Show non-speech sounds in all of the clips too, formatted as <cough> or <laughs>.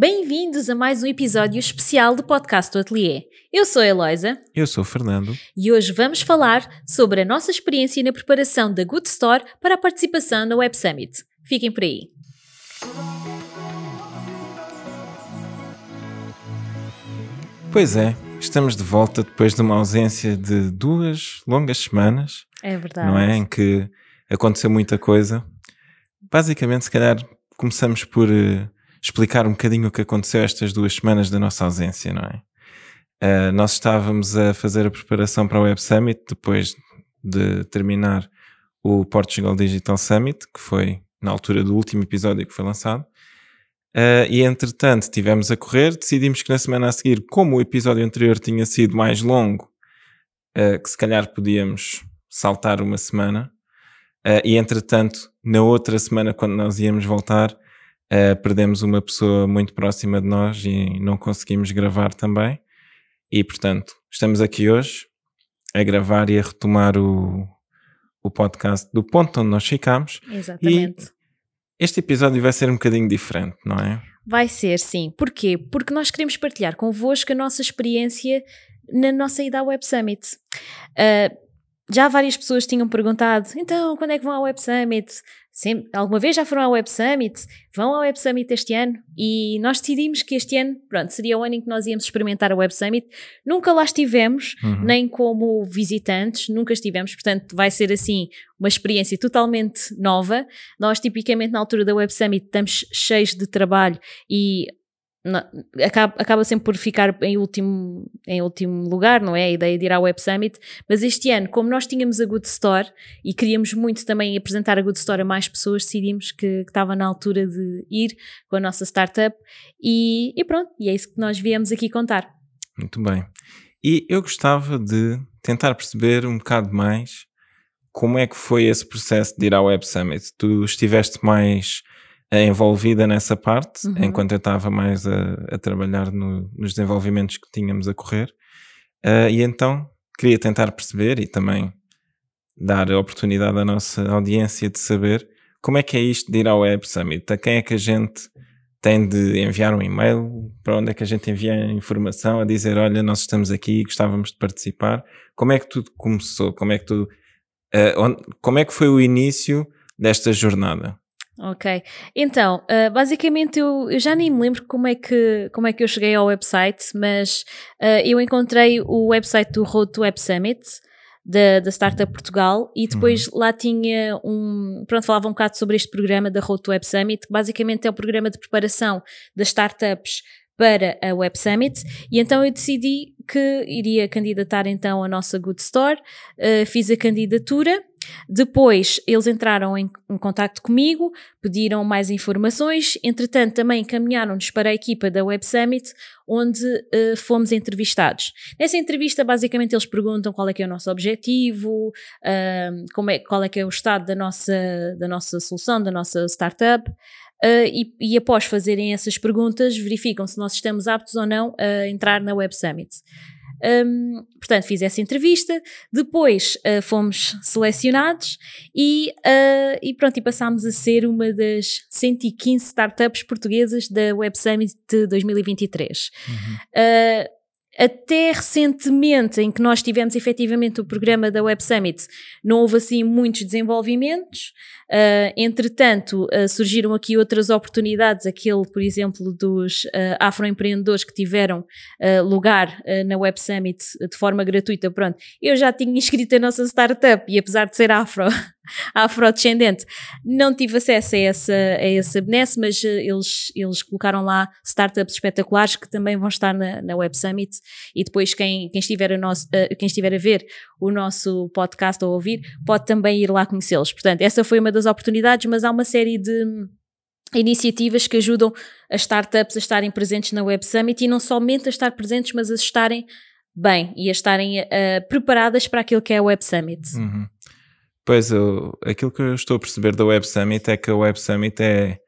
Bem-vindos a mais um episódio especial do podcast do Atelier. Eu sou a Eloisa. Eu sou o Fernando. E hoje vamos falar sobre a nossa experiência na preparação da Good Store para a participação na Web Summit. Fiquem por aí. Pois é, estamos de volta depois de uma ausência de duas longas semanas. É verdade. Não é? Em que aconteceu muita coisa. Basicamente, se calhar, começamos por uh, explicar um bocadinho o que aconteceu estas duas semanas da nossa ausência, não é? Uh, nós estávamos a fazer a preparação para o Web Summit depois de terminar o Portugal Digital Summit, que foi na altura do último episódio que foi lançado. Uh, e entretanto tivemos a correr, decidimos que na semana a seguir, como o episódio anterior tinha sido mais longo, uh, que se calhar podíamos saltar uma semana. E entretanto, na outra semana, quando nós íamos voltar, perdemos uma pessoa muito próxima de nós e não conseguimos gravar também. E portanto, estamos aqui hoje a gravar e a retomar o, o podcast do ponto onde nós ficámos. Exatamente. E este episódio vai ser um bocadinho diferente, não é? Vai ser, sim. Porquê? Porque nós queremos partilhar convosco a nossa experiência na nossa ida ao Web Summit. Uh, já várias pessoas tinham perguntado, então, quando é que vão ao Web Summit? Sempre, alguma vez já foram ao Web Summit? Vão ao Web Summit este ano? E nós decidimos que este ano, pronto, seria o ano em que nós íamos experimentar a Web Summit. Nunca lá estivemos, uhum. nem como visitantes, nunca estivemos, portanto vai ser assim uma experiência totalmente nova. Nós tipicamente na altura da Web Summit estamos cheios de trabalho e acaba, acaba sempre por ficar em último, em último lugar, não é? A ideia de ir ao Web Summit. Mas este ano, como nós tínhamos a Good Store e queríamos muito também apresentar a Good Store a mais pessoas, decidimos que, que estava na altura de ir com a nossa startup e, e pronto, e é isso que nós viemos aqui contar. Muito bem. E eu gostava de tentar perceber um bocado mais como é que foi esse processo de ir ao Web Summit. Tu estiveste mais envolvida nessa parte, uhum. enquanto eu estava mais a, a trabalhar no, nos desenvolvimentos que tínhamos a correr. Uh, e então queria tentar perceber e também dar a oportunidade à nossa audiência de saber como é que é isto de ir ao Web Summit. A quem é que a gente tem de enviar um e-mail? Para onde é que a gente envia a informação a dizer: Olha, nós estamos aqui e gostávamos de participar? Como é que tudo começou? Como é que tudo. Uh, onde, como é que foi o início desta jornada? Ok, então, uh, basicamente eu, eu, já nem me lembro como é que, como é que eu cheguei ao website, mas uh, eu encontrei o website do Road to Web Summit, da, da Startup Portugal, e depois uhum. lá tinha um. Pronto, falava um bocado sobre este programa da Road to Web Summit, que basicamente é o um programa de preparação das startups para a Web Summit, e então eu decidi que iria candidatar então a nossa Good Store, uh, fiz a candidatura depois eles entraram em, em contato comigo, pediram mais informações, entretanto também encaminharam-nos para a equipa da Web Summit, onde uh, fomos entrevistados. Nessa entrevista, basicamente, eles perguntam qual é que é o nosso objetivo, uh, como é, qual é que é o estado da nossa, da nossa solução, da nossa startup. Uh, e, e, após fazerem essas perguntas, verificam se nós estamos aptos ou não a entrar na Web Summit. Um, portanto, fiz essa entrevista, depois uh, fomos selecionados e, uh, e pronto, e passámos a ser uma das 115 startups portuguesas da Web Summit de 2023. Uhum. Uh, até recentemente, em que nós tivemos efetivamente o programa da Web Summit, não houve assim muitos desenvolvimentos. Uh, entretanto, uh, surgiram aqui outras oportunidades, aquele, por exemplo, dos uh, afroempreendedores que tiveram lugar na Web Summit de forma gratuita. Pronto, eu já tinha inscrito a nossa startup e apesar de ser afro, <laughs> afrodescendente. Não tive acesso a essa, a essa benesse, mas eles, eles colocaram lá startups espetaculares que também vão estar na, na Web Summit e depois quem, quem, estiver a nosso, uh, quem estiver a ver o nosso podcast ou ouvir pode também ir lá conhecê-los. Portanto, essa foi uma das oportunidades, mas há uma série de iniciativas que ajudam as startups a estarem presentes na Web Summit e não somente a estar presentes, mas a estarem bem e a estarem uh, preparadas para aquilo que é a Web Summit. Uhum. Pois, eu, aquilo que eu estou a perceber da Web Summit é que a Web Summit é,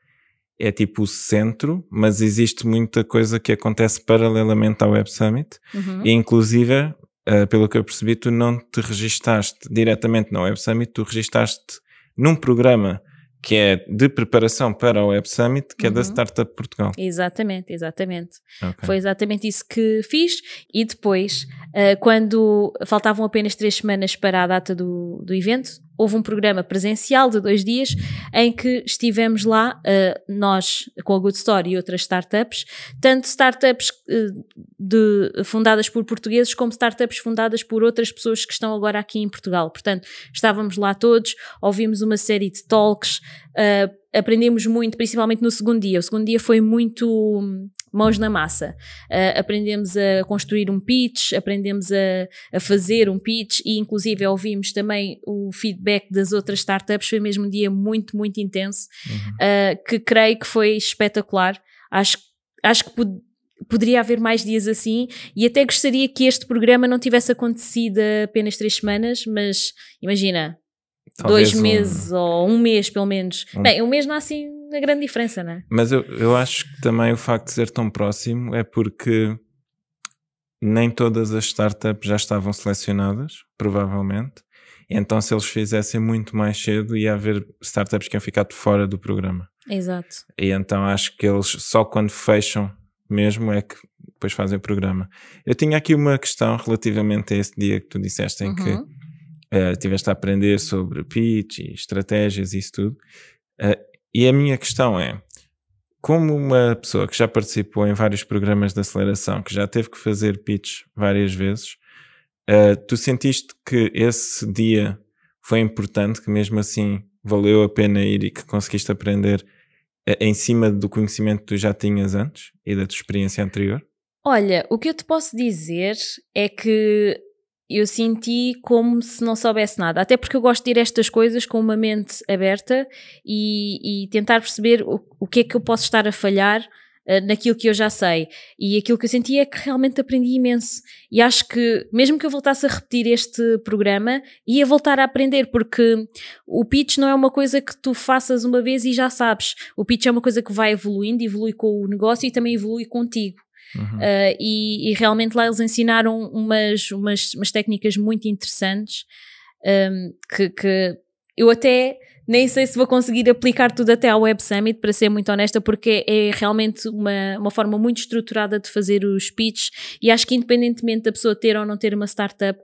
é tipo o centro, mas existe muita coisa que acontece paralelamente à Web Summit uhum. e inclusive, uh, pelo que eu percebi, tu não te registaste diretamente na Web Summit, tu registaste num programa que é de preparação para o Web Summit, que é da Uhum. Startup Portugal. Exatamente, exatamente. Ok. Foi exatamente isso que fiz. E depois, ah, quando faltavam apenas três semanas para a data do, do evento, houve um programa presencial de dois dias em que estivemos lá, ah, nós com a Good Story e outras startups, tanto startups eh, de- fundadas por portugueses como startups fundadas por outras pessoas que estão agora aqui em Portugal. Portanto, estávamos lá todos, ouvimos uma série de talks, ah, aprendemos muito, principalmente no segundo dia. O segundo dia foi muito hum, mãos na massa. Uh, aprendemos a construir um pitch, aprendemos a, a fazer um pitch e inclusive ouvimos também o feedback das outras startups. Foi mesmo um dia muito, muito intenso, Uhum. uh, que creio que foi espetacular. Acho, acho que pod- poderia haver mais dias assim e até gostaria que este programa não tivesse acontecido apenas três semanas, mas imagina, Talvez dois um- meses ou um mês pelo menos. Um- Bem, um mês não há assim uma grande diferença, não é? Mas eu, eu acho que também o facto de ser tão próximo é porque nem todas as startups já estavam selecionadas, provavelmente. Então, se eles fizessem muito mais cedo, ia haver startups que iam ficar fora do programa. Exato. E então acho que eles só quando fecham mesmo é que depois fazem o programa. Eu tinha aqui uma questão relativamente a esse dia que tu disseste em que Eh, tiveste a aprender sobre pitch e estratégias e isso tudo. Eh, e a minha questão é: como uma pessoa que já participou em vários programas de aceleração, que já teve que fazer pitch várias vezes, eh, tu sentiste que esse dia foi importante, que mesmo assim valeu a pena ir e que conseguiste aprender eh, em cima do conhecimento que tu já tinhas antes e da tua experiência anterior? Olha, o que eu te posso dizer é que eu senti como se não soubesse nada, até porque eu gosto de ir a estas coisas com uma mente aberta e, e tentar perceber o, o que é que eu posso estar a falhar eh, naquilo que eu já sei. E aquilo que eu senti é que realmente aprendi imenso. E acho que, mesmo que eu voltasse a repetir este programa, ia voltar a aprender, porque o pitch não é uma coisa que tu faças uma vez e já sabes. O pitch é uma coisa que vai evoluindo, evolui com o negócio e também evolui contigo. Uhum. Uh, e, e realmente lá eles ensinaram umas, umas, umas técnicas muito interessantes um, que, que eu até nem sei se vou conseguir aplicar tudo até ao Web Summit, para ser muito honesta, porque é realmente uma, uma forma muito estruturada de fazer os pitches e acho que independentemente da pessoa ter ou não ter uma startup,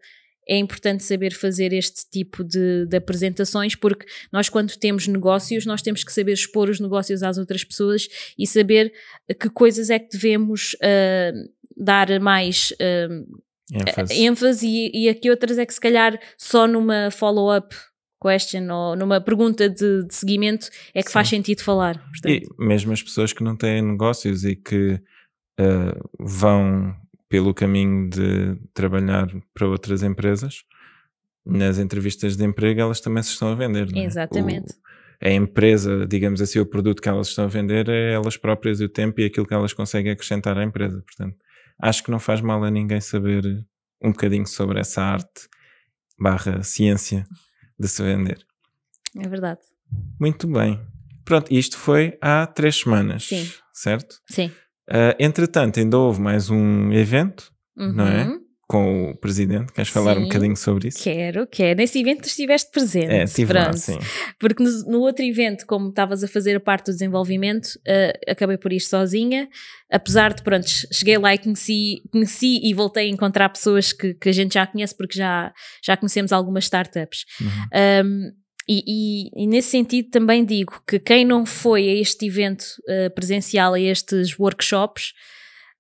é importante saber fazer este tipo de, de, apresentações, porque nós, quando temos negócios, nós temos que saber expor os negócios às outras pessoas e saber que coisas é que devemos uh, dar mais uh, ênfase, ênfase e, e a que outras é que, se calhar, só numa follow-up question ou numa pergunta de, de seguimento é que Sim. faz sentido falar. Portanto. E mesmo as pessoas que não têm negócios e que uh, vão pelo caminho de trabalhar para outras empresas, nas entrevistas de emprego elas também se estão a vender. É? Exatamente. O, a empresa, digamos assim, o produto que elas estão a vender é elas próprias e o tempo e aquilo que elas conseguem acrescentar à empresa. Portanto, acho que não faz mal a ninguém saber um bocadinho sobre essa arte barra ciência de se vender. É verdade. Muito bem. Pronto, isto foi há três semanas, Sim. certo? Sim. Uh, entretanto, ainda houve mais um evento, uhum. não é? Com o presidente. Queres falar sim, um bocadinho sobre isso? Quero, quero. Nesse evento estiveste presente. É, estive lá, sim. Porque no, no, outro evento, como estavas a fazer a parte do desenvolvimento, uh, acabei por ir sozinha. Apesar de, pronto, cheguei lá e conheci, conheci e voltei a encontrar pessoas que, que a gente já conhece, porque já, já conhecemos algumas startups. Uhum. Um, e, e, e, nesse sentido também digo que quem não foi a este evento uh, presencial, a estes workshops,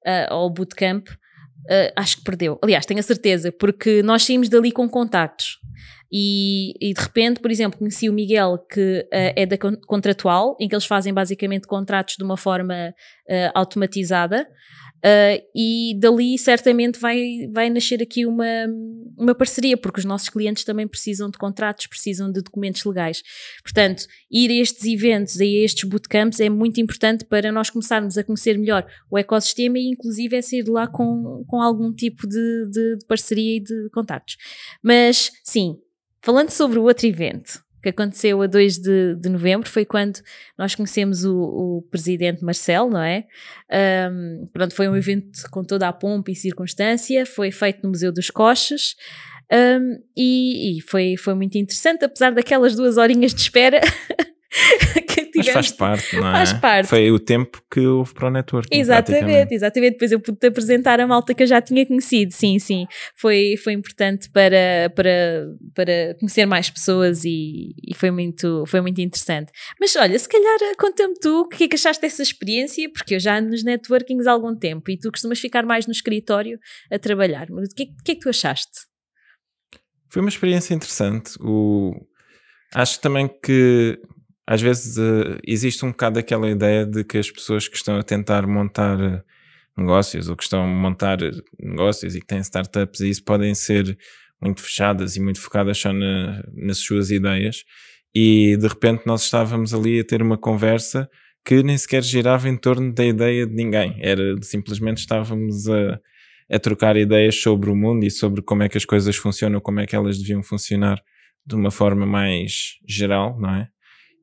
uh, ou bootcamp, uh, acho que perdeu. Aliás, tenho a certeza, porque nós saímos dali com contactos. E, e, de repente, por exemplo, conheci o Miguel, que uh, é da Contratual, em que eles fazem basicamente contratos de uma forma automatizada. Uh, e dali certamente vai, vai nascer aqui uma, uma parceria, porque os nossos clientes também precisam de contratos, precisam de documentos legais. Portanto, ir a estes eventos, a estes bootcamps é muito importante para nós começarmos a conhecer melhor o ecossistema e inclusive é sair de lá com, com algum tipo de, de, de parceria e de contactos. Mas sim, falando sobre o outro evento, que aconteceu a 2 de, de novembro, foi quando nós conhecemos o, o presidente Marcelo, não é? Um, pronto, foi um evento com toda a pompa e circunstância, foi feito no Museu dos Coches um, e, e, foi, foi muito interessante, apesar daquelas duas horinhas de espera. <laughs> <laughs> Mas faz parte, não é? Faz parte. Foi o tempo que houve para o network. Exatamente, exatamente. Depois eu pude apresentar a malta que eu já tinha conhecido. Sim, sim. Foi, foi importante para, para, para conhecer mais pessoas e, e foi, muito, foi muito interessante. Mas olha, se calhar conta-me tu o que é que achaste dessa experiência, porque eu já ando nos networkings há algum tempo e tu costumas ficar mais no escritório a trabalhar. Mas o que, é, que é que tu achaste? Foi uma experiência interessante. O... Acho também que às vezes uh, existe um bocado aquela ideia de que as pessoas que estão a tentar montar eh, negócios ou que estão a montar negócios e que têm startups e isso podem ser muito fechadas e muito focadas só na, nas suas ideias e de repente nós estávamos ali a ter uma conversa que nem sequer girava em torno da ideia de ninguém, era simplesmente estávamos a, a trocar ideias sobre o mundo e sobre como é que as coisas funcionam, como é que elas deviam funcionar de uma forma mais geral, não é?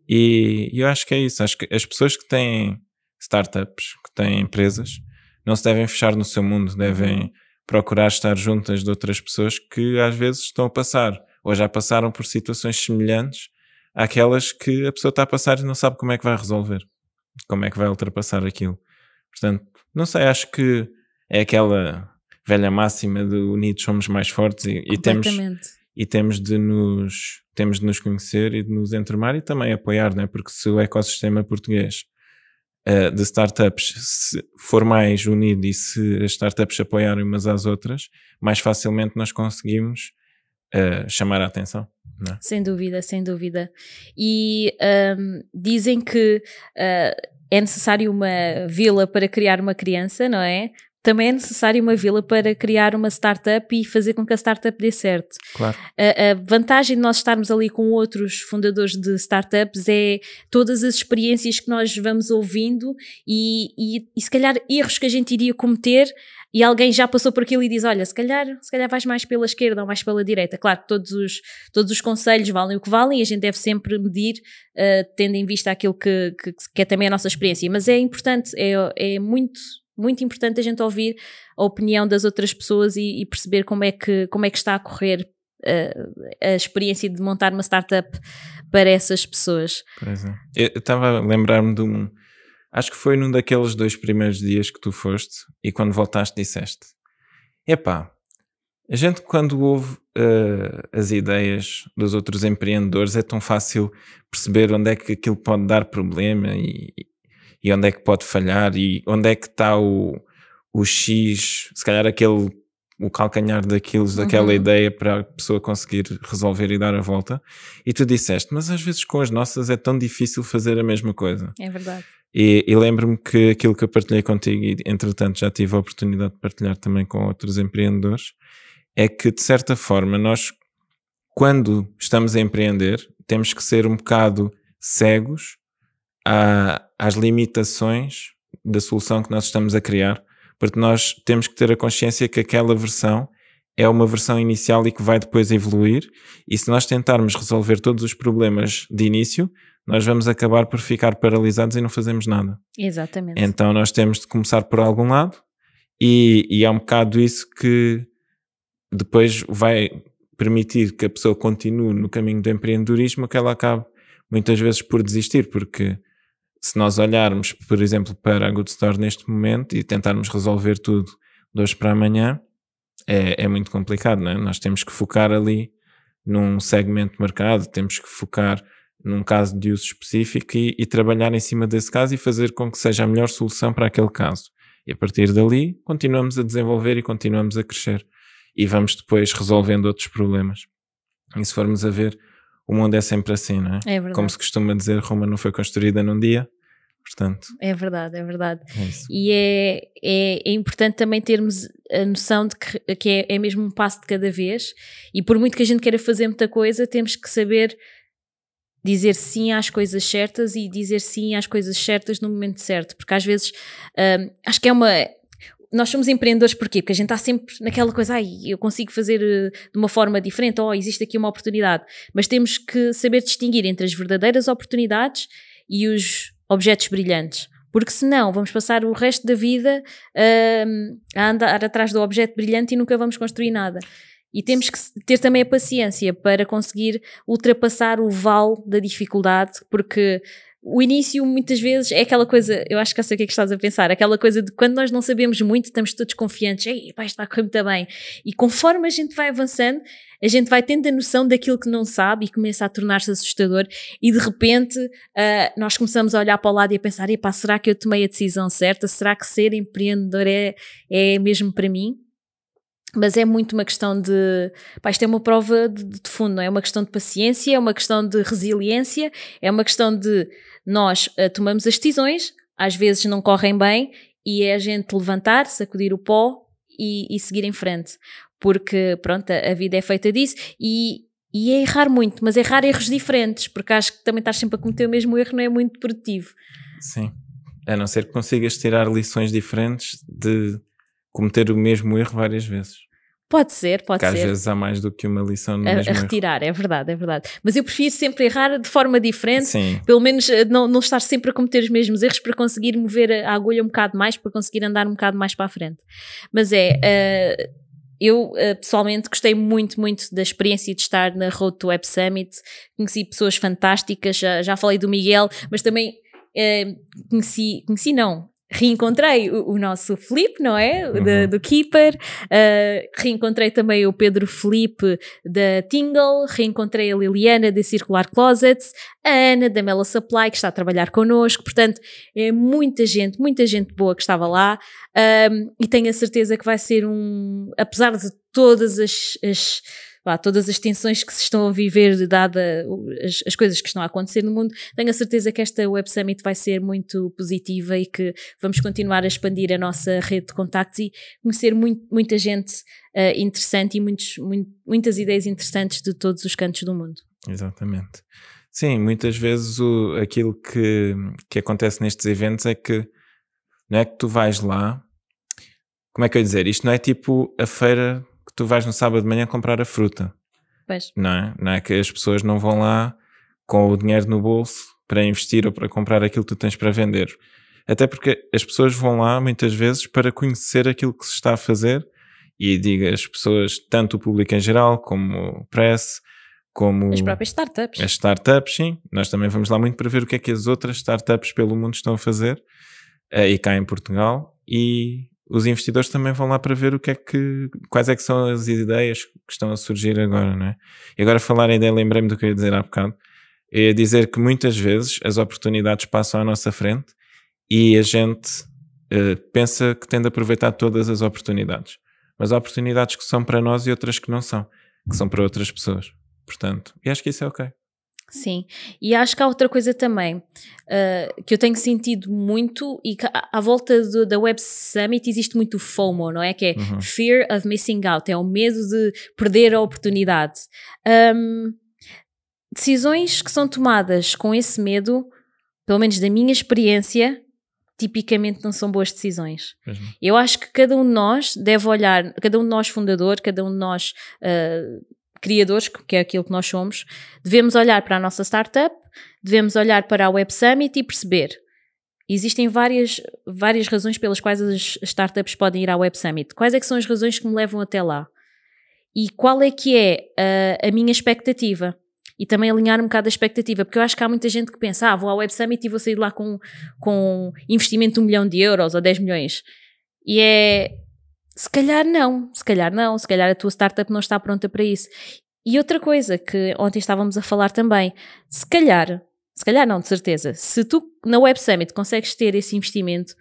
E eu acho que é isso. Acho que as pessoas que têm startups, que têm empresas, não se devem fechar no seu mundo, devem uhum. procurar estar juntas de outras pessoas que às vezes estão a passar ou já passaram por situações semelhantes àquelas que a pessoa está a passar e não sabe como é que vai resolver, como é que vai ultrapassar aquilo. Portanto, não sei, acho que é aquela velha máxima de unidos somos mais fortes e, e temos e temos de nos temos de nos conhecer e de nos enturmar e também apoiar, né? porque se o ecossistema português uh, de startups for mais unido e se as startups apoiarem umas às outras, mais facilmente nós conseguimos uh, chamar a atenção. É? Sem dúvida, sem dúvida. E um, dizem que uh, é necessário uma vila para criar uma criança, não é? Também é necessário uma vila para criar uma startup e fazer com que a startup dê certo. Claro. A, a, vantagem de nós estarmos ali com outros fundadores de startups é todas as experiências que nós vamos ouvindo e, e, e se calhar erros que a gente iria cometer e alguém já passou por aquilo e diz: Olha, se calhar, se calhar vais mais pela esquerda ou mais pela direita. Claro, todos os, todos os conselhos valem o que valem e a gente deve sempre medir, uh, tendo em vista aquilo que, que, que, é também a nossa experiência. Mas é importante, é, é muito muito importante a gente ouvir a opinião das outras pessoas e, e perceber como é, que, como é que está a correr uh, a experiência de montar uma startup para essas pessoas. Pois é. Eu estava a lembrar-me de um. Acho que foi num daqueles dois primeiros dias que tu foste e quando voltaste disseste: Epá, a gente quando ouve uh, as ideias dos outros empreendedores é tão fácil perceber onde é que aquilo pode dar problema e, e onde é que pode falhar e onde é que está o, o X, se calhar aquele o calcanhar daqueles, daquela uhum. ideia para a pessoa conseguir resolver e dar a volta. E tu disseste, mas às vezes com as nossas é tão difícil fazer a mesma coisa. É verdade. E, e lembro-me que aquilo que eu partilhei contigo, e entretanto já tive a oportunidade de partilhar também com outros empreendedores, é que de certa forma nós, quando estamos a empreender, temos que ser um bocado cegos à, às limitações da solução que nós estamos a criar, porque nós temos que ter a consciência que aquela versão é uma versão inicial e que vai depois evoluir, e se nós tentarmos resolver todos os problemas de início, nós vamos acabar por ficar paralisados e não fazemos nada. Exatamente. Então nós temos de começar por algum lado, e, e é um bocado isso que depois vai permitir que a pessoa continue no caminho do empreendedorismo, que ela acabe muitas vezes por desistir, porque se nós olharmos, por exemplo, para a Good Store neste momento e tentarmos resolver tudo de hoje para amanhã, é, é muito complicado, não é? Nós temos que focar ali num segmento de mercado, temos que focar num caso de uso específico e, e, trabalhar em cima desse caso e fazer com que seja a melhor solução para aquele caso. E a partir dali, continuamos a desenvolver e continuamos a crescer. E vamos depois resolvendo outros problemas. E se formos a ver, o mundo é sempre assim, não é? É verdade. Como se costuma dizer, Roma não foi construída num dia, portanto. É verdade, é verdade. É e é, é, é, importante também termos a noção de que, que é, é mesmo um passo de cada vez e por muito que a gente queira fazer muita coisa, temos que saber dizer sim às coisas certas e dizer sim às coisas certas no momento certo, porque às vezes hum, acho que é uma nós somos empreendedores porquê? Porque a gente está sempre naquela coisa, ai, eu consigo fazer uh, de uma forma diferente, ou oh, existe aqui uma oportunidade. Mas temos que saber distinguir entre as verdadeiras oportunidades e os objetos brilhantes. Porque senão vamos passar o resto da vida uh, a andar atrás do objeto brilhante e nunca vamos construir nada. E temos que ter também a paciência para conseguir ultrapassar o vale da dificuldade, porque o início muitas vezes é aquela coisa, eu acho que eu sei o que é que estás a pensar, aquela coisa de quando nós não sabemos muito, estamos todos confiantes, ei, pá, isto vai correr muito bem. E conforme a gente vai avançando, a gente vai tendo a noção daquilo que não sabe e começa a tornar-se assustador e de repente uh, nós começamos a olhar para o lado e a pensar, pá, será que eu tomei a decisão certa? Será que ser empreendedor é, é mesmo para mim? Mas é muito uma questão de. Pá, isto é uma prova de, de fundo, não é? É uma questão de paciência, é uma questão de resiliência, é uma questão de nós uh, tomamos as decisões, às vezes não correm bem, e é a gente levantar, sacudir o pó e, e seguir em frente. Porque, pronto, a, a vida é feita disso e, e é errar muito, mas errar erros diferentes, porque acho que também estás sempre a cometer o mesmo erro não é muito produtivo. Sim. A não ser que consigas tirar lições diferentes de cometer o mesmo erro várias vezes. Pode ser, pode Porque ser. às vezes há mais do que uma lição no a, mesmo a erro. retirar, é verdade, é verdade. Mas eu prefiro sempre errar de forma diferente, Sim, pelo menos eh, não, não estar sempre a cometer os mesmos erros para conseguir mover a agulha um bocado mais, para conseguir andar um bocado mais para a frente. Mas é, eh, eu eh, pessoalmente gostei muito, muito da experiência de estar na Road to Web Summit, conheci pessoas fantásticas, já, já falei do Miguel, mas também eh, conheci, conheci não, reencontrei o, o nosso Felipe, não é? Uhum. do Keeper, eh, reencontrei também o Pedro Felipe da Tingle, reencontrei a Liliana da Circular Closets, a Ana da Mela Supply, que está a trabalhar connosco, portanto, é muita gente, muita gente boa que estava lá, um, e tenho a certeza que vai ser um, apesar de todas as, as todas as tensões que se estão a viver, dada as, as coisas que estão a acontecer no mundo, tenho a certeza que esta Web Summit vai ser muito positiva e que vamos continuar a expandir a nossa rede de contactos e conhecer muito- muita gente eh, interessante e muitos, muito- muitas ideias interessantes de todos os cantos do mundo. exatamente. Sim, muitas vezes o, aquilo que, que acontece nestes eventos é que não é que tu vais lá, como é que eu ia dizer? Isto não é tipo a feira que tu vais no sábado de manhã comprar a fruta. Pois, não é? Não é que as pessoas não vão lá com o dinheiro no bolso para investir ou para comprar aquilo que tu tens para vender. Até porque as pessoas vão lá muitas vezes para conhecer aquilo que se está a fazer e diga as pessoas, tanto o público em geral, como o press, como as próprias startups. as startups, sim. Nós também vamos lá muito para ver o que é que as outras startups pelo mundo estão a fazer eh, e cá em Portugal. E os investidores também vão lá para ver o que é que, quais é que são as ideias que estão a surgir agora, não é? E agora falar ideia, lembrei-me do que eu ia dizer há bocado. Ia dizer que muitas vezes as oportunidades passam à nossa frente e a gente eh, pensa que tem de aproveitar todas as oportunidades. Mas há oportunidades que são para nós e outras que não são, que são para outras pessoas. Portanto, e acho que isso é ok. Sim, e acho que há outra coisa também uh, que eu tenho sentido muito e que à, à volta do- da Web Summit existe muito FOMO, não é? Que é Uhum. Fear of Missing Out, é o medo de perder a oportunidade. Um, decisões que são tomadas com esse medo, pelo menos da minha experiência, tipicamente não são boas decisões. Não. Eu acho que cada um de nós deve olhar, cada um de nós fundador, cada um de nós uh, criadores, que é aquilo que nós somos, devemos olhar para a nossa startup, devemos olhar para a Web Summit e perceber. Existem várias, várias razões pelas quais as startups podem ir à Web Summit. Quais é que são as razões que me levam até lá? E qual é que é uh, a minha expectativa? E também alinhar um bocado a expectativa, porque eu acho que há muita gente que pensa, ah, vou à Web Summit e vou sair de lá com, com investimento de um milhão de euros ou 10 milhões. E é, se calhar não, se calhar não, se calhar a tua startup não está pronta para isso. E outra coisa que ontem estávamos a falar também, se calhar, se calhar não, de certeza, se tu na Web Summit consegues ter esse investimento,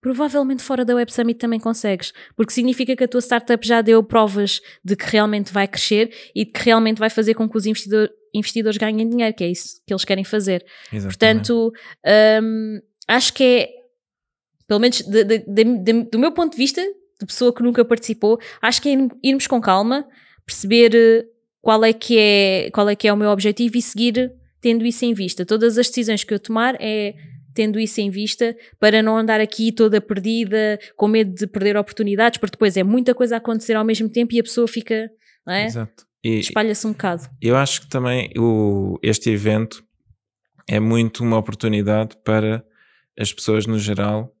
provavelmente fora da Web Summit também consegues, porque significa que a tua startup já deu provas de que realmente vai crescer e de que realmente vai fazer com que os investidor- investidores ganhem dinheiro, que é isso que eles querem fazer. Exatamente. Portanto, hum, acho que é, pelo menos de- de- de- do meu ponto de vista, de pessoa que nunca participou, acho que é ir- irmos com calma, perceber eh, qual é que é, qual é que é o meu objetivo e seguir tendo isso em vista. Todas as decisões que eu tomar é tendo isso em vista para não andar aqui toda perdida, com medo de perder oportunidades, porque depois é muita coisa a acontecer ao mesmo tempo e a pessoa fica, não é? Exato. E Espalha-se um bocado. eu acho que também o, este evento é muito uma oportunidade para as pessoas no geral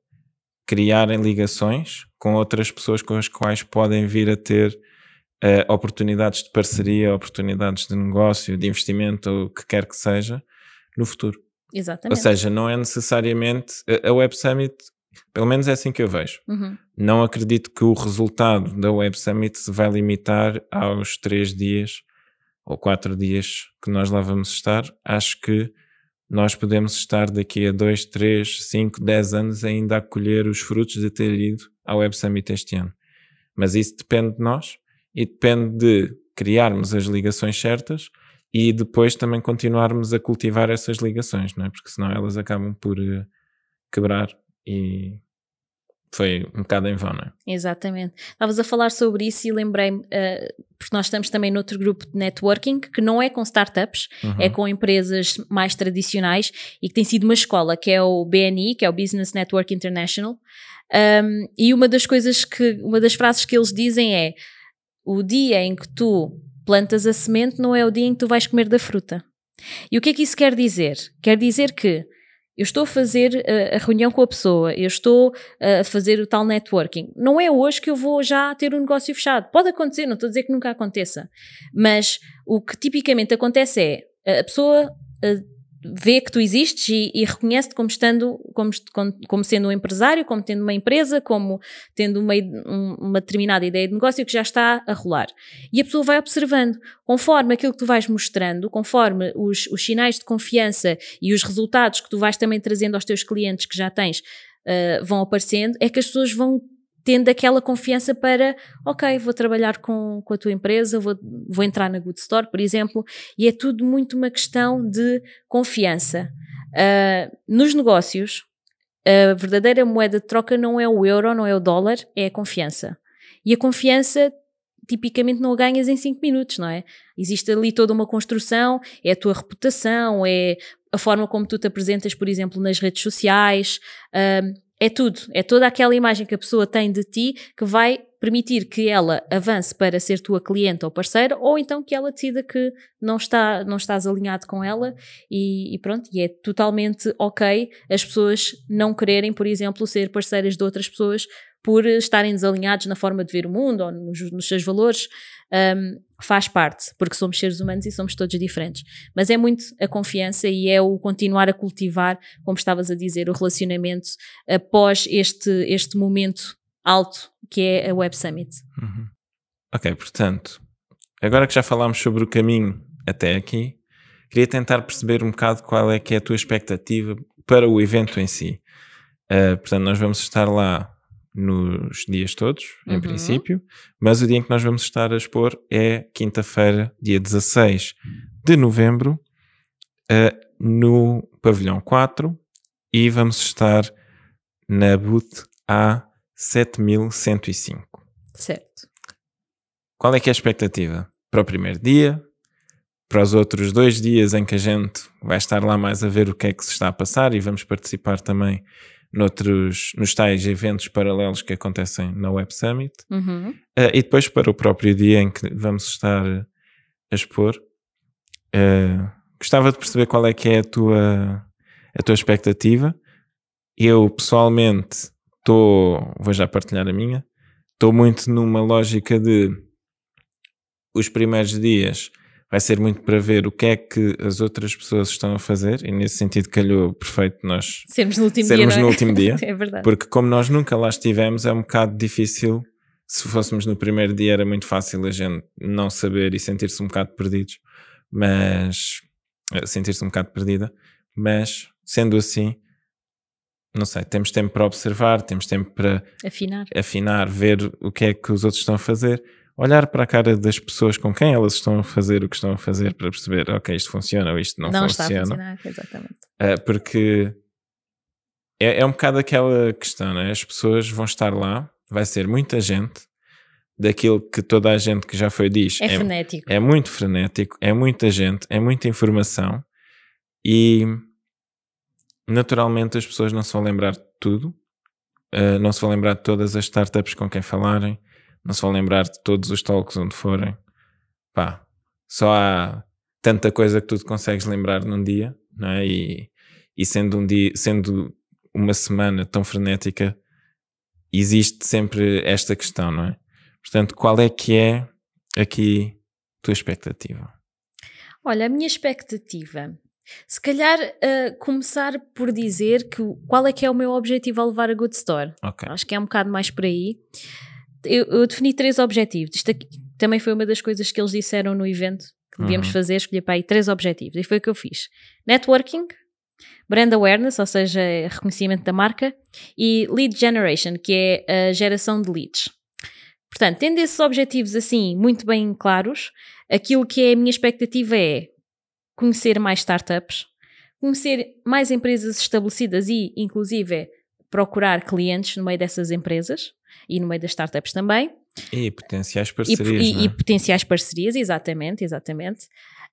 criarem ligações com outras pessoas com as quais podem vir a ter uh, oportunidades de parceria, oportunidades de negócio, de investimento, o que quer que seja, no futuro. Exatamente. Ou seja, não é necessariamente a Web Summit, pelo menos é assim que eu vejo. Uhum. Não acredito que o resultado da Web Summit se vai limitar aos três dias ou quatro dias que nós lá vamos estar. Acho que nós podemos estar daqui a dois, três, cinco, dez anos ainda a colher os frutos de ter ido ao Web Summit este ano. Mas isso depende de nós e depende de criarmos as ligações certas e depois também continuarmos a cultivar essas ligações, não é? Porque senão elas acabam por uh, quebrar e foi um bocado em vão, não é? Exatamente. Estavas a falar sobre isso e lembrei-me, uh, porque nós estamos também noutro grupo de networking, que não é com startups, Uhum. é com empresas mais tradicionais e que tem sido uma escola, que é o BNI, que é o Business Network International. Um, e uma das coisas que, uma das frases que eles dizem é: o dia em que tu plantas a semente não é o dia em que tu vais comer da fruta. E o que é que isso quer dizer? Quer dizer que eu estou a fazer uh, a reunião com a pessoa, eu estou uh, a fazer o tal networking. Não é hoje que eu vou já ter um negócio fechado. Pode acontecer, não estou a dizer que nunca aconteça. Mas o que tipicamente acontece é a pessoa uh, vê que tu existes e, e reconhece-te como estando, como, como, sendo um empresário, como tendo uma empresa, como tendo uma, um, uma determinada ideia de negócio que já está a rolar. E a pessoa vai observando, conforme aquilo que tu vais mostrando, conforme os, os sinais de confiança e os resultados que tu vais também trazendo aos teus clientes que já tens uh, vão aparecendo, é que as pessoas vão tendo aquela confiança para, ok, vou trabalhar com, com a tua empresa, vou, vou entrar na Good Store, por exemplo, e é tudo muito uma questão de confiança. Uh, nos negócios, a verdadeira moeda de troca não é o euro, não é o dólar, é a confiança. E a confiança tipicamente não a ganhas em 5 minutos, não é? Existe ali toda uma construção, é a tua reputação, é a forma como tu te apresentas, por exemplo, nas redes sociais, uh, é tudo, é toda aquela imagem que a pessoa tem de ti que vai permitir que ela avance para ser tua cliente ou parceira, ou então que ela decida que não, está, não estás alinhado com ela e, e pronto, e é totalmente ok as pessoas não quererem, por exemplo, ser parceiras de outras pessoas por estarem desalinhados na forma de ver o mundo ou nos, nos seus valores, um, faz parte, porque somos seres humanos e somos todos diferentes. Mas é muito a confiança e é o continuar a cultivar, como estavas a dizer, o relacionamento após este, este momento alto que é a Web Summit. Uhum. Ok, portanto, agora que já falámos sobre o caminho até aqui, queria tentar perceber um bocado qual é que é a tua expectativa para o evento em si. Uh, portanto, nós vamos estar lá nos dias todos, em Uhum. princípio, mas o dia em que nós vamos estar a expor é quinta-feira, dia 16 de novembro, uh, no pavilhão 4 e vamos estar na booth A7105. Certo. Qual é que é a expectativa? Para o primeiro dia, para os outros dois dias em que a gente vai estar lá mais a ver o que é que se está a passar e vamos participar também noutros, nos tais eventos paralelos que acontecem na Web Summit. Uhum. Uh, e depois para o próprio dia em que vamos estar a expor. Uh, gostava de perceber qual é que é a tua, a tua expectativa. Eu pessoalmente estou, vou já partilhar a minha, estou muito numa lógica de os primeiros dias vai ser muito para ver o que é que as outras pessoas estão a fazer e nesse sentido calhou perfeito nós Sermos no último sermos dia. no é? último dia. <laughs> é verdade. Porque como nós nunca lá estivemos, é um bocado difícil. Se fôssemos no primeiro dia era muito fácil a gente não saber e sentir-se um bocado perdidos, mas eh, sentir-se um bocado perdida. Mas sendo assim, não sei, temos tempo para observar, temos tempo para Afinar. afinar, ver o que é que os outros estão a fazer, olhar para a cara das pessoas com quem elas estão a fazer o que estão a fazer para perceber, ok, isto funciona ou isto não, Não, está a funciona. funcionar, exatamente. Uh, porque é, é um bocado aquela questão, né? As pessoas vão estar lá, vai ser muita gente, daquilo que toda a gente que já foi diz. É, frenético. é muito frenético, é muita gente, é muita informação e naturalmente as pessoas não se vão lembrar de tudo, uh, não se vão lembrar de todas as startups com quem falarem, não se vão lembrar de todos os talks onde forem. Pá, só há tanta coisa que tu te consegues lembrar num dia, não é? E, e sendo um dia, sendo uma semana tão frenética, existe sempre esta questão, não é? Portanto, qual é que é aqui tua expectativa? Olha, a minha expectativa. Se calhar uh, começar por dizer que qual é que é o meu objetivo ao levar a Good Store. Ok. Acho que é um bocado mais por aí. Eu, eu defini três objetivos. Isto aqui, também foi uma das coisas que eles disseram no evento que devíamos Uhum. fazer, escolher para aí três objetivos. E foi o que eu fiz. Networking, brand awareness, ou seja, reconhecimento da marca, e lead generation, que é a geração de leads. Portanto, tendo esses objetivos assim muito bem claros, aquilo que é a minha expectativa é conhecer mais startups, conhecer mais empresas estabelecidas e, inclusive, é procurar clientes no meio dessas empresas e no meio das startups também. E potenciais E, parcerias, e- não é? e potenciais parcerias, exatamente, exatamente.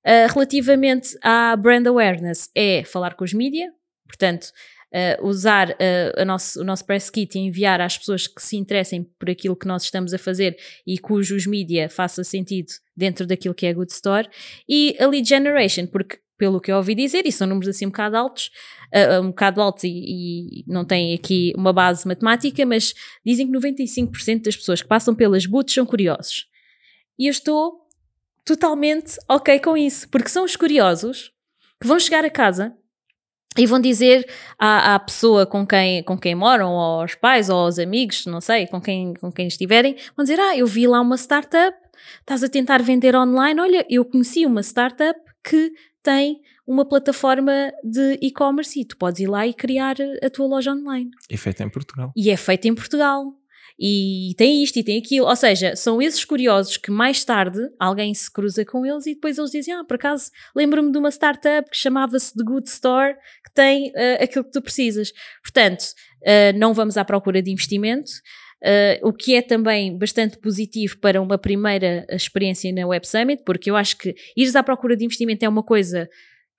Uh, relativamente à brand awareness, é falar com os mídia, portanto, uh, usar uh, a nosso, o nosso press kit e enviar às pessoas que se interessem por aquilo que nós estamos a fazer e cujos mídia faça sentido dentro daquilo que é a Good Store. E a lead generation, porque pelo que eu ouvi dizer, e são números assim um bocado altos, uh, um bocado altos e, e não têm aqui uma base matemática, mas dizem que 95% das pessoas que passam pelas boots são curiosos. E eu estou totalmente ok com isso, porque são os curiosos que vão chegar a casa e vão dizer à, à pessoa com quem, com quem moram, ou aos pais, ou aos amigos, não sei, com quem, com quem estiverem, vão dizer: Ah, eu vi lá uma startup, estás a tentar vender online. Olha, eu conheci uma startup que tem uma plataforma de e-commerce e tu podes ir lá e criar a tua loja online E feito em Portugal. e é feito em Portugal. E tem isto e tem aquilo. Ou seja, são esses curiosos que mais tarde alguém se cruza com eles e depois eles dizem: Ah, por acaso lembro-me de uma startup que chamava-se The Good Store que tem eh, aquilo que tu precisas. Portanto, eh, não vamos à procura de investimento. Eh, o que é também bastante positivo para uma primeira experiência na Web Summit, porque eu acho que ires à procura de investimento é uma coisa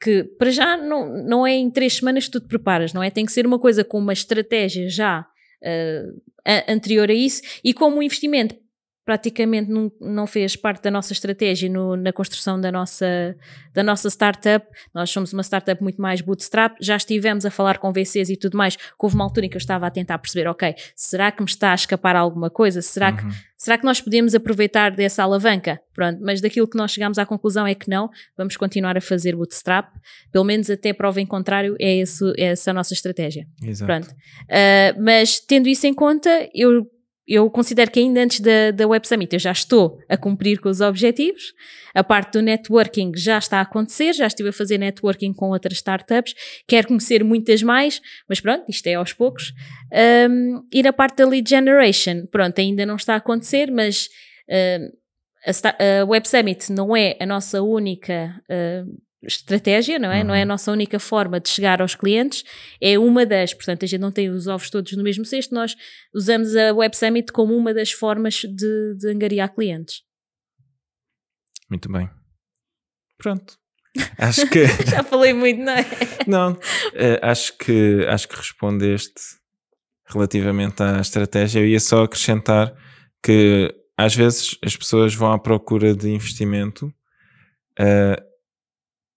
que para já não, não é em três semanas que tu te preparas, não é? Tem que ser uma coisa com uma estratégia já a- anterior a isso e como o investimento praticamente não, não fez parte da nossa estratégia no- na construção da nossa, da nossa startup. Nós somos uma startup muito mais bootstrap. Já estivemos a falar com VCs e tudo mais. que Houve uma altura em que eu estava a tentar perceber, ok, será que me está a escapar alguma coisa? Será que Uhum. Será que nós podemos aproveitar dessa alavanca? Pronto, mas daquilo que nós chegamos à conclusão é que não, vamos continuar a fazer bootstrap, pelo menos até prova em contrário, é, esse, é essa a nossa estratégia. Exato. Pronto. Uh, mas tendo isso em conta, eu, eu considero que ainda antes da, da Web Summit eu já estou a cumprir com os objetivos. A parte do networking já está a acontecer, já estive a fazer networking com outras startups, quero conhecer muitas mais, mas pronto, isto é aos poucos. Um, e na parte da lead generation, pronto, ainda não está a acontecer, mas um, a, a Web Summit não é a nossa única uh, estratégia, não é? Não é a Uhum. nossa única forma de chegar aos clientes, é uma das, portanto, a gente não tem os ovos todos no mesmo cesto, nós usamos a Web Summit como uma das formas de, de angariar clientes. Muito bem. Pronto. Acho que. <laughs> Já falei muito, não é? Não, eh, acho que acho que respondeste relativamente à estratégia. Eu ia só acrescentar que às vezes as pessoas vão à procura de investimento eh,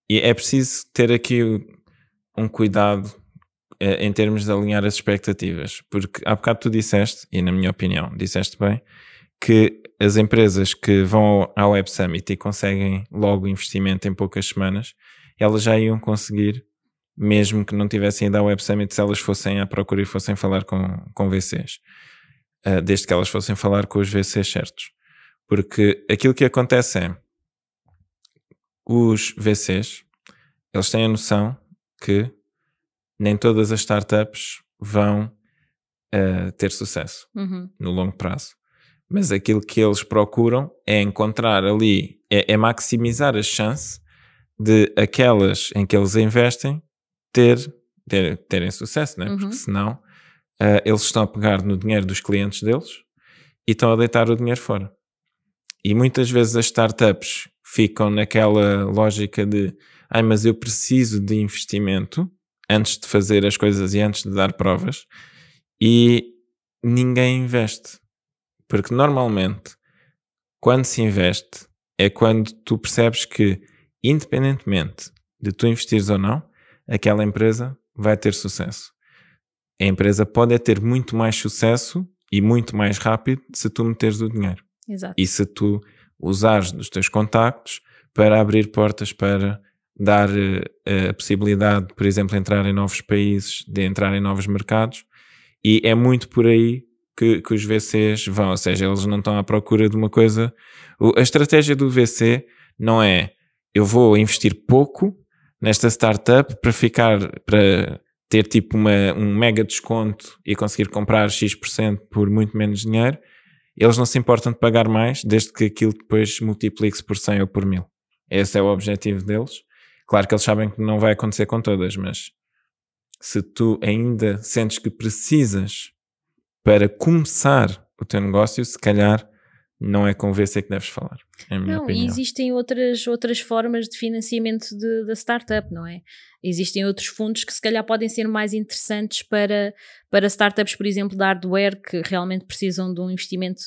e é preciso ter aqui um cuidado eh, em termos de alinhar as expectativas, porque há bocado tu disseste, e na minha opinião, disseste bem, que as empresas que vão ao Web Summit e conseguem logo investimento em poucas semanas, elas já iam conseguir, mesmo que não tivessem ido ao Web Summit, se elas fossem à procura e fossem falar com, com VCs. Uh, desde que elas fossem falar com os VCs certos. Porque aquilo que acontece é, os VCs, eles têm a noção que nem todas as startups vão uh, ter sucesso Uhum. no longo prazo. Mas aquilo que eles procuram é encontrar ali, é, é maximizar a chance de aquelas em que eles investem ter, ter- terem sucesso, né? Uhum. porque senão ah, eles estão a pegar no dinheiro dos clientes deles e estão a deitar o dinheiro fora. E muitas vezes as startups ficam naquela lógica de ai, mas eu preciso de investimento antes de fazer as coisas e antes de dar provas e ninguém investe. Porque normalmente, quando se investe, é quando tu percebes que, independentemente de tu investires ou não, aquela empresa vai ter sucesso. A empresa pode é ter muito mais sucesso e muito mais rápido se tu meteres o dinheiro Exato. e se tu usares dos teus contactos para abrir portas para dar uh, a possibilidade, por exemplo, de entrar em novos países, de entrar em novos mercados, e é muito por aí que, que os VCs vão, ou seja, eles não estão à procura de uma coisa. A estratégia do VC não é eu vou investir pouco nesta startup para ficar, para ter tipo uma, um mega desconto e conseguir comprar X% por muito menos dinheiro. Eles não se importam de pagar mais, desde que aquilo depois multiplique-se por 100 ou por 1000. Esse é o objetivo deles. Claro que eles sabem que não vai acontecer com todas, mas se tu ainda sentes que precisas para começar o teu negócio, se calhar não é com VC que deves falar. É não, opinião. e existem outras, outras formas de financiamento da startup, não é? Existem outros fundos que se calhar podem ser mais interessantes para, para startups, por exemplo, de hardware que realmente precisam de um investimento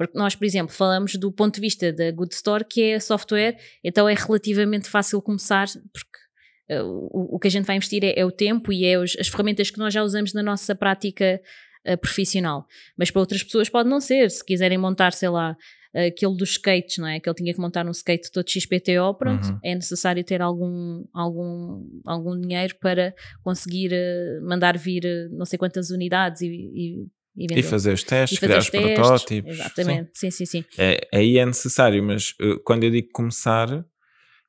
porque nós, por exemplo, falamos do ponto de vista da Good Store, que é software, então é relativamente fácil começar, porque uh, o, o, que a gente vai investir é, é o tempo e é os, as ferramentas que nós já usamos na nossa prática uh, profissional. Mas para outras pessoas pode não ser. Se quiserem montar, sei lá, aquele dos skates, não é? Que ele tinha que montar um skate todo XPTO, pronto, uhum. é necessário ter algum, algum, algum dinheiro para conseguir uh, mandar vir uh, não sei quantas unidades e, e e, e, fazer os testes, criar os, testes, protótipos. Exatamente, sim, sim, sim. sim. É, aí é necessário, mas quando eu digo começar,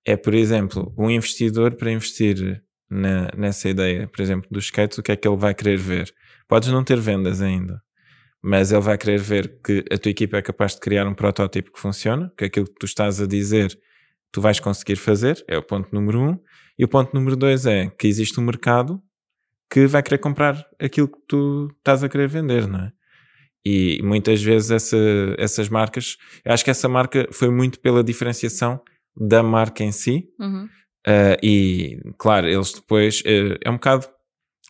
é, por exemplo, um investidor para investir na, nessa ideia, por exemplo, dos skates, o que é que ele vai querer ver? Podes não ter vendas ainda, mas ele vai querer ver que a tua equipa é capaz de criar um protótipo que funciona, que aquilo que tu estás a dizer tu vais conseguir fazer, é o ponto número um. E o ponto número dois é que existe um mercado que vai querer comprar aquilo que tu estás a querer vender, não é? E muitas vezes essa, essas marcas, eu acho que essa marca foi muito pela diferenciação da marca em si. Uhum. Uh, e claro, eles depois uh, é um bocado,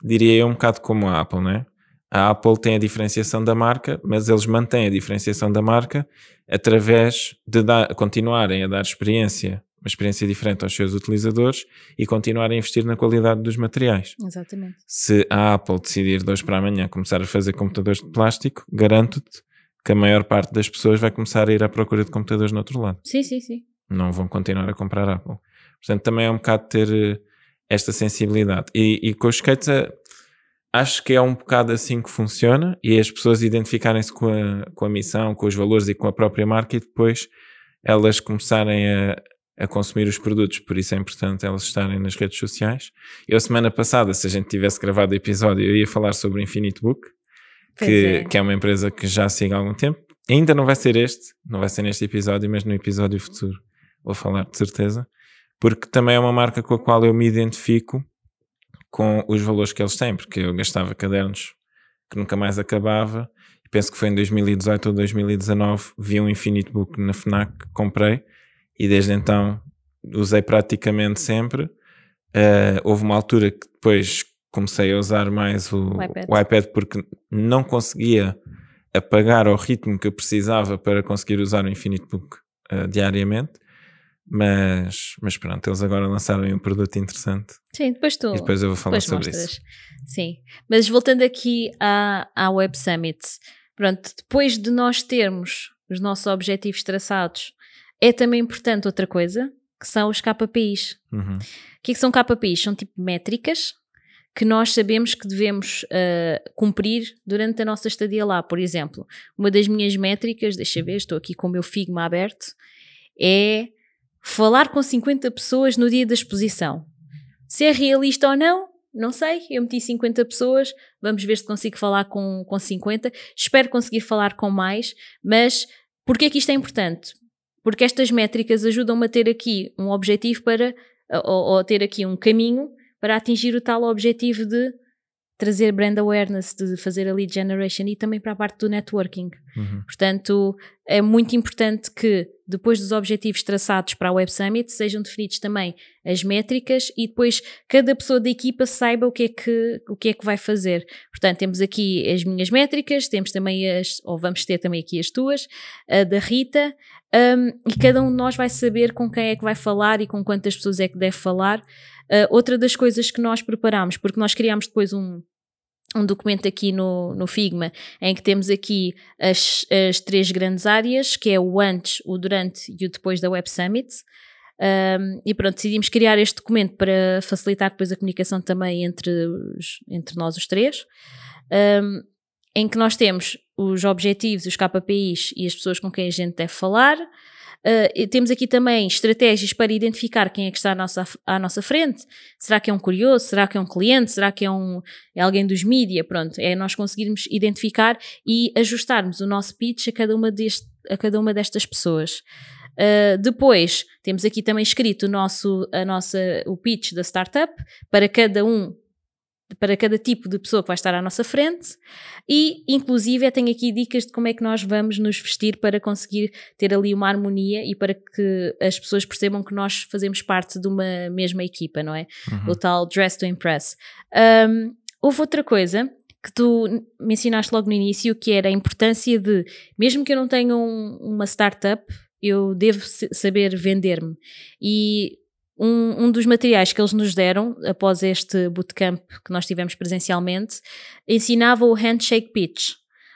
diria eu, um bocado como a Apple, não é? A Apple tem a diferenciação da marca, mas eles mantêm a diferenciação da marca através de dar, continuarem a dar experiência uma experiência diferente aos seus utilizadores e continuar a investir na qualidade dos materiais. Exatamente. Se a Apple decidir de hoje para amanhã começar a fazer computadores de plástico, garanto-te que a maior parte das pessoas vai começar a ir à procura de computadores no outro lado. Sim, sim, sim. Não vão continuar a comprar Apple. Portanto, também é um bocado ter eh, esta sensibilidade. E, e com os skates, eh, acho que é um bocado assim que funciona e as pessoas identificarem-se com a, com a missão, com os valores e com a própria marca e depois elas começarem a, a consumir os produtos, por isso é importante elas estarem nas redes sociais. Eu, semana passada, se a gente tivesse gravado o episódio, eu ia falar sobre o Infinite Book, que é. que é uma empresa que já sigo há algum tempo. Ainda não vai ser este, não vai ser neste episódio, mas no episódio futuro vou falar de certeza, porque também é uma marca com a qual eu me identifico com os valores que eles têm, porque eu gastava cadernos que nunca mais acabava. Penso que foi em 2018 ou 2019, vi um Infinite Book na FNAC, comprei e desde então usei praticamente sempre. Uh, houve uma altura que depois comecei a usar mais o, o, iPad. o, iPad. porque não conseguia apagar ao ritmo que eu precisava para conseguir usar o Infinite Book uh, diariamente. Mas, mas pronto, eles agora lançaram um produto interessante. Sim, depois tu. E depois eu vou falar sobre mostras. isso. Sim, mas voltando aqui à, à Web Summit, pronto, depois de nós termos os nossos objetivos traçados, é também importante outra coisa, que são os KPIs. Uhum. O que, é que são KPIs? São tipo métricas que nós sabemos que devemos uh, cumprir durante a nossa estadia lá. Por exemplo, uma das minhas métricas, deixa eu ver, estou aqui com o meu Figma aberto, é falar com 50 pessoas no dia da exposição. Se é realista ou não, não sei. Eu meti 50 pessoas, vamos ver se consigo falar com, com 50. Espero conseguir falar com mais, mas porquê é que isto é importante? Porque estas métricas ajudam-me a ter aqui um objetivo para, ou, ou ter aqui um caminho para atingir o tal objetivo de trazer brand awareness, de fazer a lead generation e também para a parte do networking. Uhum. Portanto, é muito importante que depois dos objetivos traçados para a Web Summit sejam definidos também as métricas e depois cada pessoa da equipa saiba o que é que, o que, é que vai fazer. Portanto, temos aqui as minhas métricas, temos também as, ou vamos ter também aqui as tuas, a da Rita, um, e cada um de nós vai saber com quem é que vai falar e com quantas pessoas é que deve falar. Uh, outra das coisas que nós preparamos, porque nós criámos depois um, um documento aqui no, no Figma em que temos aqui as, as três grandes áreas, que é o antes, o durante e o depois da Web Summit. Um, e pronto, decidimos criar este documento para facilitar depois a comunicação também entre, os, entre nós os três, um, em que nós temos os objetivos, os KPIs e as pessoas com quem a gente deve falar. Uh, temos aqui também estratégias para identificar quem é que está à nossa, à nossa frente. Será que é um curioso? Será que é um cliente? Será que é, um, é alguém dos mídia? Pronto, é nós conseguirmos identificar e ajustarmos o nosso pitch a cada uma, deste, a cada uma destas pessoas. Uh, depois temos aqui também escrito o nosso, a nossa, o pitch da startup para cada um para cada tipo de pessoa que vai estar à nossa frente e inclusive tenho aqui dicas de como é que nós vamos nos vestir para conseguir ter ali uma harmonia e para que as pessoas percebam que nós fazemos parte de uma mesma equipa, não é? Uhum. O tal dress to impress. Um, houve outra coisa que tu mencionaste logo no início, que era a importância de, mesmo que eu não tenha um, uma startup, eu devo saber vender-me. E um, um, dos materiais que eles nos deram após este bootcamp que nós tivemos presencialmente ensinava o handshake pitch.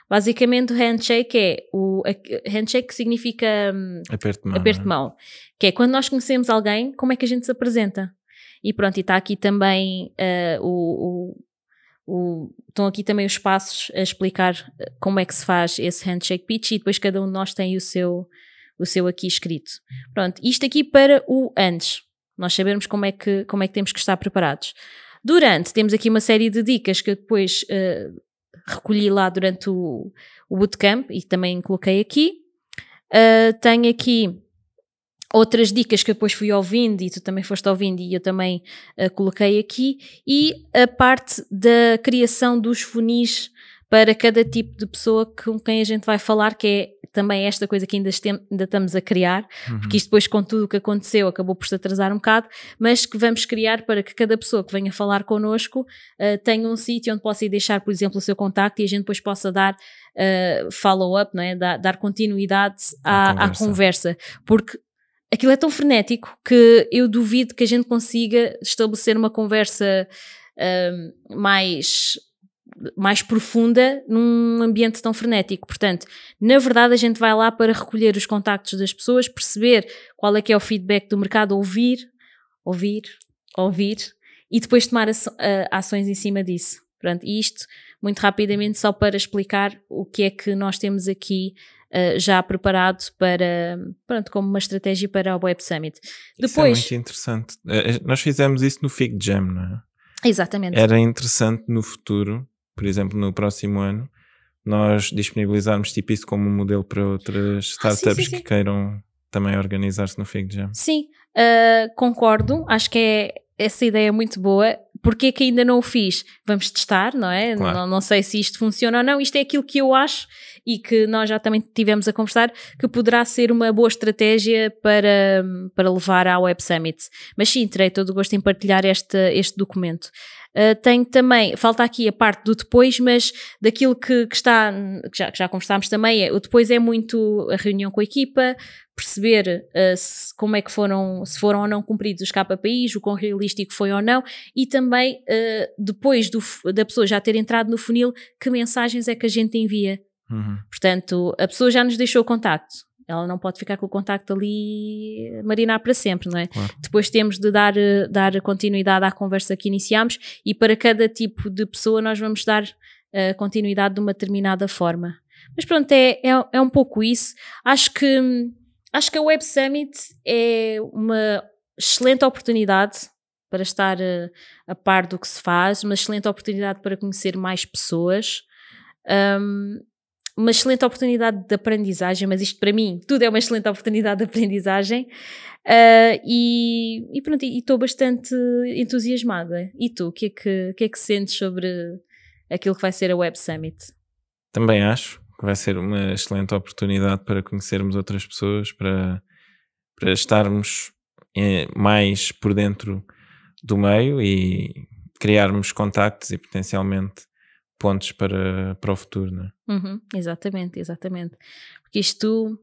Basicamente, o handshake é o handshake significa hum, aperto de mão, aperto de mão que é quando nós conhecemos alguém, como é que a gente se apresenta. E pronto, e está aqui também uh, o, o o, estão aqui também os passos a explicar eh, como é que se faz esse handshake pitch e depois cada um de nós tem o seu, o seu aqui escrito. Pronto, isto aqui para o antes. Nós sabermos como é que, como é que temos que estar preparados. Durante, temos aqui uma série de dicas que eu depois uh, recolhi lá durante o, o bootcamp e também coloquei aqui. Uh, tenho aqui outras dicas que eu depois fui ouvindo e tu também foste ouvindo e eu também uh, coloquei aqui. E a parte da criação dos funis para cada tipo de pessoa com quem a gente vai falar, que é também esta coisa que ainda, ainda estamos a criar, uhum. porque isto depois com tudo o que aconteceu acabou por se atrasar um bocado, mas que vamos criar para que cada pessoa que venha falar connosco uh, tenha um sítio onde possa ir deixar, por exemplo, o seu contacto e a gente depois possa dar uh, follow-up, não é? dar, dar continuidade à, conversa. à conversa, porque aquilo é tão frenético que eu duvido que a gente consiga estabelecer uma conversa uh, mais mais profunda num ambiente tão frenético. Portanto, na verdade, a gente vai lá para recolher os contactos das pessoas, perceber qual é que é o feedback do mercado, ouvir, ouvir, ouvir e depois tomar ações em cima disso. Pronto, e isto muito rapidamente só para explicar o que é que nós temos aqui uh, já preparado para, pronto, como uma estratégia para a Web Summit. Depois, isso é muito interessante. Uh, nós fizemos isso no Fig Jam, não é? Exatamente. Era interessante no futuro por exemplo, no próximo ano, nós disponibilizarmos tipo isso como modelo para outras startups ah, sim, sim, sim. que queiram também organizar-se no Fig Jam. Sim, uh, concordo. Acho que é essa ideia é muito boa. Porque é que ainda não o fiz? Vamos testar, não é? Claro. Não, não sei se isto funciona ou não. Isto é aquilo que eu acho e que nós já também tivemos a conversar que poderá ser uma boa estratégia para, para levar à Web Summit. Mas sim, terei todo o gosto em partilhar este, este documento. Uh, tenho também, falta aqui a parte do depois, mas daquilo que, que está, que já, que já conversámos também, é, o depois é muito a reunião com a equipa, perceber uh, se, como é que foram, se foram ou não cumpridos os KPIs, o quão realístico foi ou não, e também uh, depois do, da pessoa já ter entrado no funil, que mensagens é que a gente envia. Uhum. Portanto, a pessoa já nos deixou o contacto ela não pode ficar com o contacto ali marinar para sempre, não é? Claro. Depois temos de dar, dar continuidade à conversa que iniciamos e para cada tipo de pessoa nós vamos dar uh, continuidade de uma determinada forma. Mas pronto, é, é, é um pouco isso. Acho que, acho que a Web Summit é uma excelente oportunidade para estar uh, a par do que se faz, uma excelente oportunidade para conhecer mais pessoas. Um, uma excelente oportunidade de aprendizagem, mas isto para mim, tudo é uma excelente oportunidade de aprendizagem. Uh, e, e pronto, estou bastante entusiasmada. E tu, o que, é que, que é que sentes sobre aquilo que vai ser a Web Summit? Também acho que vai ser uma excelente oportunidade para conhecermos outras pessoas, para, para estarmos eh, mais por dentro do meio e criarmos contactos e potencialmente pontos para, para o futuro, não é? Uhum, exatamente, exatamente. Porque isto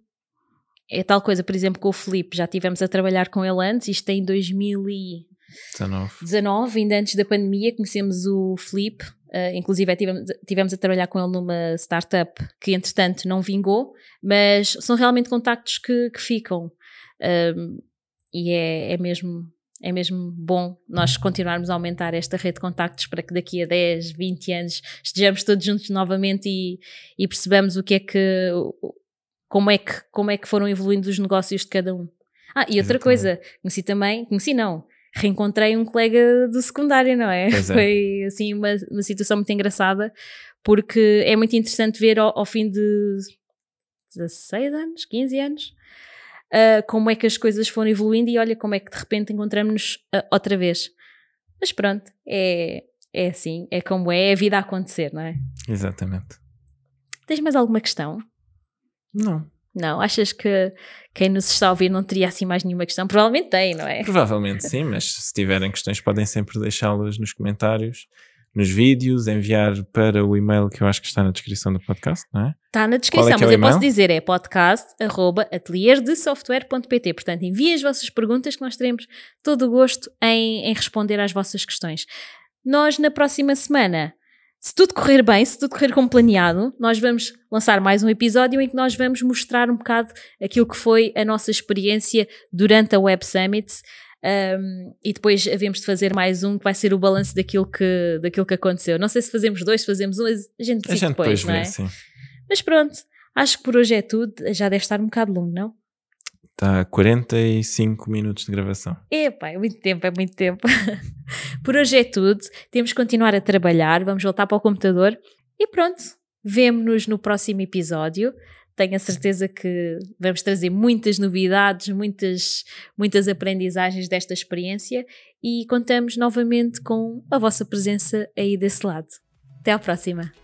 é tal coisa, por exemplo, com o Felipe, já tivemos a trabalhar com ele antes, isto é em 2019, 19. ainda antes da pandemia, conhecemos o Felipe, Uh, inclusive tivemos, tivemos a trabalhar com ele numa startup que entretanto não vingou, mas são realmente contactos que, que ficam. Um, e é, é mesmo é mesmo bom nós continuarmos a aumentar esta rede de contactos para que daqui a 10, 20 anos estejamos todos juntos novamente e, e percebamos o que é que como é que como é que foram evoluindo os negócios de cada um. Ah, e outra Exatamente. coisa, conheci também, conheci não, reencontrei um colega do secundário, não é? é. <laughs> Foi assim uma, uma situação muito engraçada, porque é muito interessante ver ao, ao fim de 16 anos, 15 anos, uh, como é que as coisas foram evoluindo e olha como é que de repente encontramos-nos uh, outra vez. Mas pronto, é, é assim, é como é, é a vida a acontecer, não é? Exatamente. Tens mais alguma questão? Não. Não, achas que quem nos está a ouvir não teria assim mais nenhuma questão? Provavelmente tem, não é? Provavelmente sim, mas se tiverem questões podem sempre deixá-las nos comentários nos vídeos, enviar para o e-mail que eu acho que está na descrição do podcast, não é? Está na descrição, é é mas eu posso dizer é podcast.atelierdesoftware.pt. Portanto, enviem as vossas perguntas que nós teremos todo o gosto em, em responder às vossas questões. Nós, na próxima semana, se tudo correr bem, se tudo correr como planeado, nós vamos lançar mais um episódio em que nós vamos mostrar um bocado aquilo que foi a nossa experiência durante a Web Summit. Um, e depois havemos de fazer mais um que vai ser o balanço daquilo que, daquilo que aconteceu. Não sei se fazemos dois, se fazemos um, a gente decide depois, depois, não é? sim. Mas pronto, acho que por hoje é tudo. Já deve estar um bocado longo, não? Está 45 minutos de gravação. Epá, é muito tempo, é muito tempo. <laughs> por hoje é tudo. Temos que continuar a trabalhar, vamos voltar para o computador e pronto. Vemo-nos no próximo episódio tenho a certeza que vamos trazer muitas novidades, muitas, muitas aprendizagens desta experiência e contamos novamente com a vossa presença aí desse lado. Até à próxima!